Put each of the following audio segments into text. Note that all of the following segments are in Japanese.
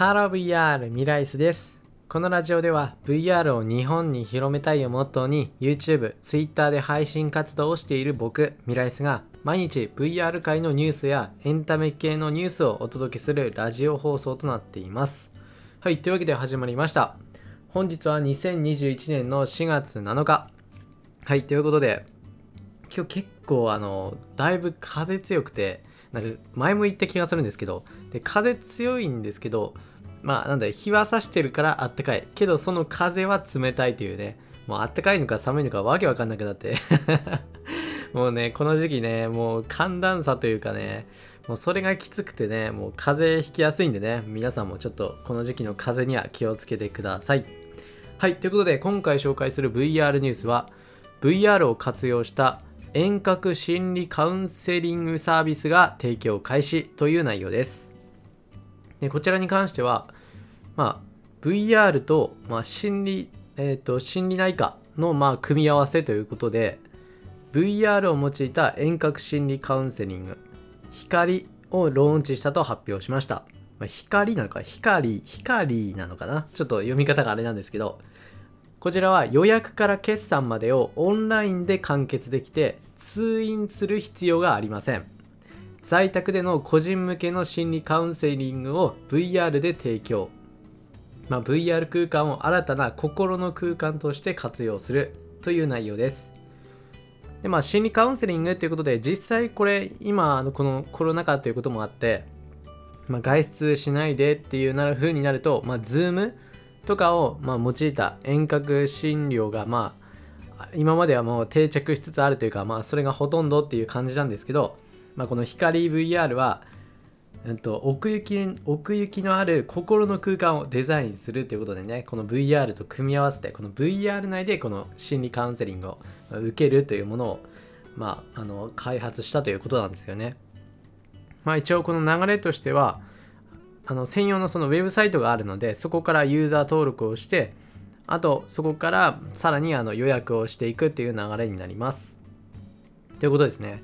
ハロー VR ミライスです。このラジオでは VR を日本に広めたいをモットーに YouTube、Twitter で配信活動をしている僕、ミライスが毎日 VR 界のニュースやエンタメ系のニュースをお届けするラジオ放送となっています。はい、というわけで始まりました。本日は2021年の4月7日。はい、ということで、今日結構あの、だいぶ風強くて、なんか前も言った気がするんですけど、で風強いんですけど、まあなんだ日は差してるからあったかい。けどその風は冷たいというね、もうあったかいのか寒いのかわけわかんなくなって。もうね、この時期ね、もう寒暖差というかね、もうそれがきつくてね、もう風邪ひきやすいんでね、皆さんもちょっとこの時期の風邪には気をつけてください。はい、ということで今回紹介する VR ニュースは、VR を活用した遠隔心理カウンセリングサービスが提供開始という内容です。でこちらに関しては、まあ、VR と、まあ、心理、えーと、心理内科の、まあ、組み合わせということで VR を用いた遠隔心理カウンセリング光をローンチしたと発表しました。まあ、光なのか光、光なのかな？ちょっと読み方があれなんですけど、こちらは予約から決算までをオンラインで完結できて通院する必要がありません在宅での個人向けの心理カウンセリングを VR で提供、まあ、VR 空間を新たな心の空間として活用するという内容です。でまあ心理カウンセリングということで実際これ今のこのコロナ禍ということもあって、まあ、外出しないでっていうなる風になると、まあ、Zoom とかを、まあ、用いた遠隔診療が、まあ、今まではもう定着しつつあるというか、まあ、それがほとんどっていう感じなんですけど、まあ、この光 VR は、うん、と奥行き奥行きのある心の空間をデザインするということでねこの VR と組み合わせてこの VR 内でこの心理カウンセリングを受けるというものを、まあ、あの開発したということなんですよね。まあ、一応この流れとしてはあの専用のそのウェブサイトがあるのでそこからユーザー登録をしてあとそこからさらにあの予約をしていくっていう流れになりますということですね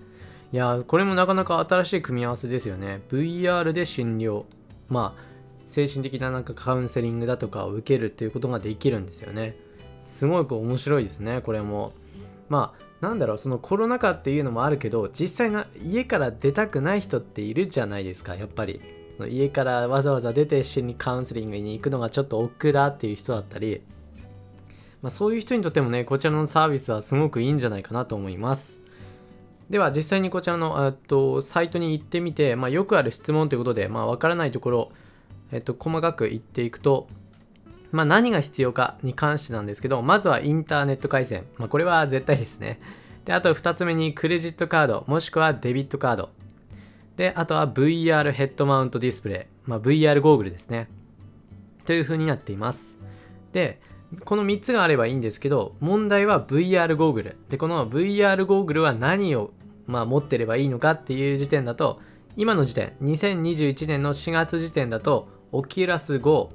いやこれもなかなか新しい組み合わせですよね。VR で診療。まあ精神的ななんかカウンセリングだとかを受けるっていうことができるんですよね。すごく面白いですねこれも。まあなんだろうそのコロナ禍っていうのもあるけど実際が家から出たくない人っているじゃないですかやっぱり。その家からわざわざ出て心理カウンセリングに行くのがちょっと億劫だっていう人だったり、まあ、そういう人にとってもねこちらのサービスはすごくいいんじゃないかなと思います。では実際にこちらのとサイトに行ってみて、まあ、よくある質問ということで、まあ、分からないところ、えっと、細かく言っていくと、まあ、何が必要かに関してなんですけどまずはインターネット回線、まあ、これは絶対ですねであと2つ目にクレジットカードもしくはデビットカードで、あとは VR ヘッドマウントディスプレイ、まあ、VR ゴーグルですね。という風になっています。で、この3つがあればいいんですけど、問題は VR ゴーグル。で、この VR ゴーグルは何を、まあ、持ってればいいのかっていう時点だと、今の時点、2021年の4月時点だと、オキュラス GO、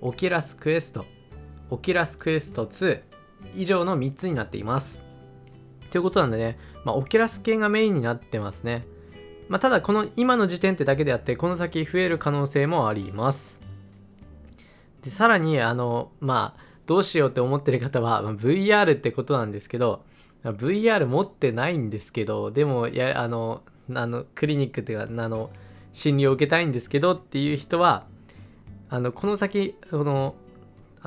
オキュラスクエスト、オキュラスクエスト2以上の3つになっています。ということなんでね、まあ、オキュラス系がメインになってますね。まあ、ただこの今の時点ってだけであってこの先増える可能性もありますでさらにあのまあどうしようって思ってる方は、まあ、VR ってことなんですけど VR 持ってないんですけどでもやあのあのクリニックっていうかあの診療を受けたいんですけどっていう人はあのこの先この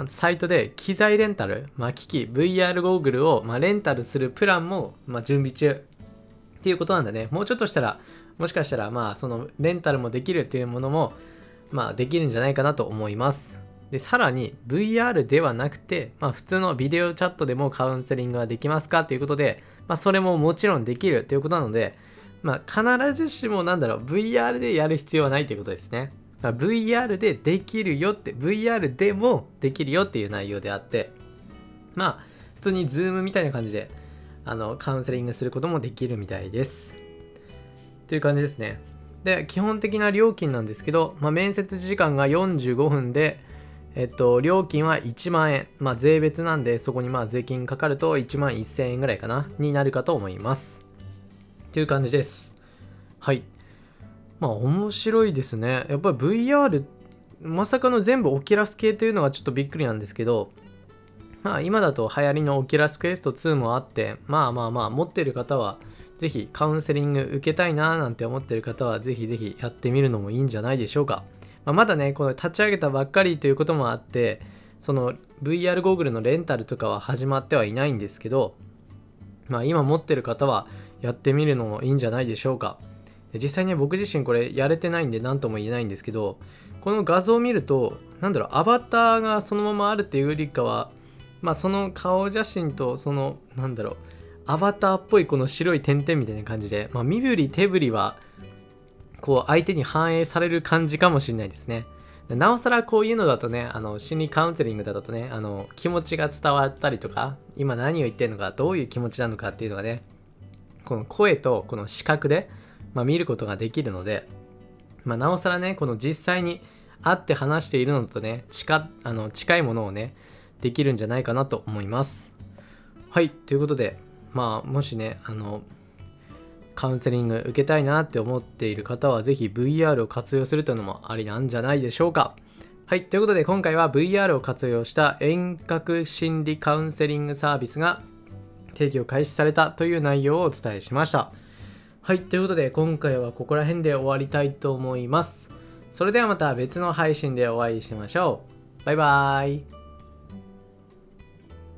サイトで機材レンタル、まあ、機器 VR ゴーグルを、まあ、レンタルするプランも、まあ、準備中っていうことなんだね。もうちょっとしたらもしかしたらまあそのレンタルもできるっていうものもまあできるんじゃないかなと思います。でさらに VR ではなくて、まあ、普通のビデオチャットでもカウンセリングができますかということで、まあ、それももちろんできるということなので、まあ、必ずしもなんだろう VR でやる必要はないということですね、まあ、VR でできるよって VR でもできるよっていう内容であってまあ普通に Zoom みたいな感じであのカウンセリングすることもできるみたいですという感じですね。で、基本的な料金なんですけど、まあ、面接時間が45分で、えっと、料金は1万円。まあ、税別なんで、そこにまあ税金かかると1万1000円ぐらいかな、になるかと思います。という感じです。はい。まあ、面白いですね。やっぱり VR まさかの全部オキラス系というのがちょっとびっくりなんですけど、まあ今だと流行りのオキラスクエスト2もあって、まあまあまあ持ってる方はぜひカウンセリング受けたいなーなんて思ってる方はぜひぜひやってみるのもいいんじゃないでしょうか。まあ、まだね、この立ち上げたばっかりということもあって、その VR ゴーグルのレンタルとかは始まってはいないんですけど、まあ今持ってる方はやってみるのもいいんじゃないでしょうか。実際ね、僕自身これやれてないんで何とも言えないんですけど、この画像を見ると、なんだろう、アバターがそのままあるっていうよりかは、まあその顔写真とその、なんだろう、アバターっぽいこの白い点々みたいな感じで、まあ、身振り手振りはこう相手に反映される感じかもしれないですね。なおさらこういうのだとね、あの心理カウンセリングだとね、あの気持ちが伝わったりとか、今何を言ってるのか、どういう気持ちなのかっていうのがね、この声とこの視覚で、まあ、見ることができるので、まあ、なおさらね、この実際に会って話しているのとね、近あの近いものをね、できるんじゃないかなと思います。はい、ということで、まあもしねあのカウンセリング受けたいなって思っている方はぜひ VR を活用するというのもありなんじゃないでしょうか。はいということで今回は VR を活用した遠隔心理カウンセリングサービスが提供開始されたという内容をお伝えしました。はいということで今回はここら辺で終わりたいと思います。それではまた別の配信でお会いしましょう。バイバーイ。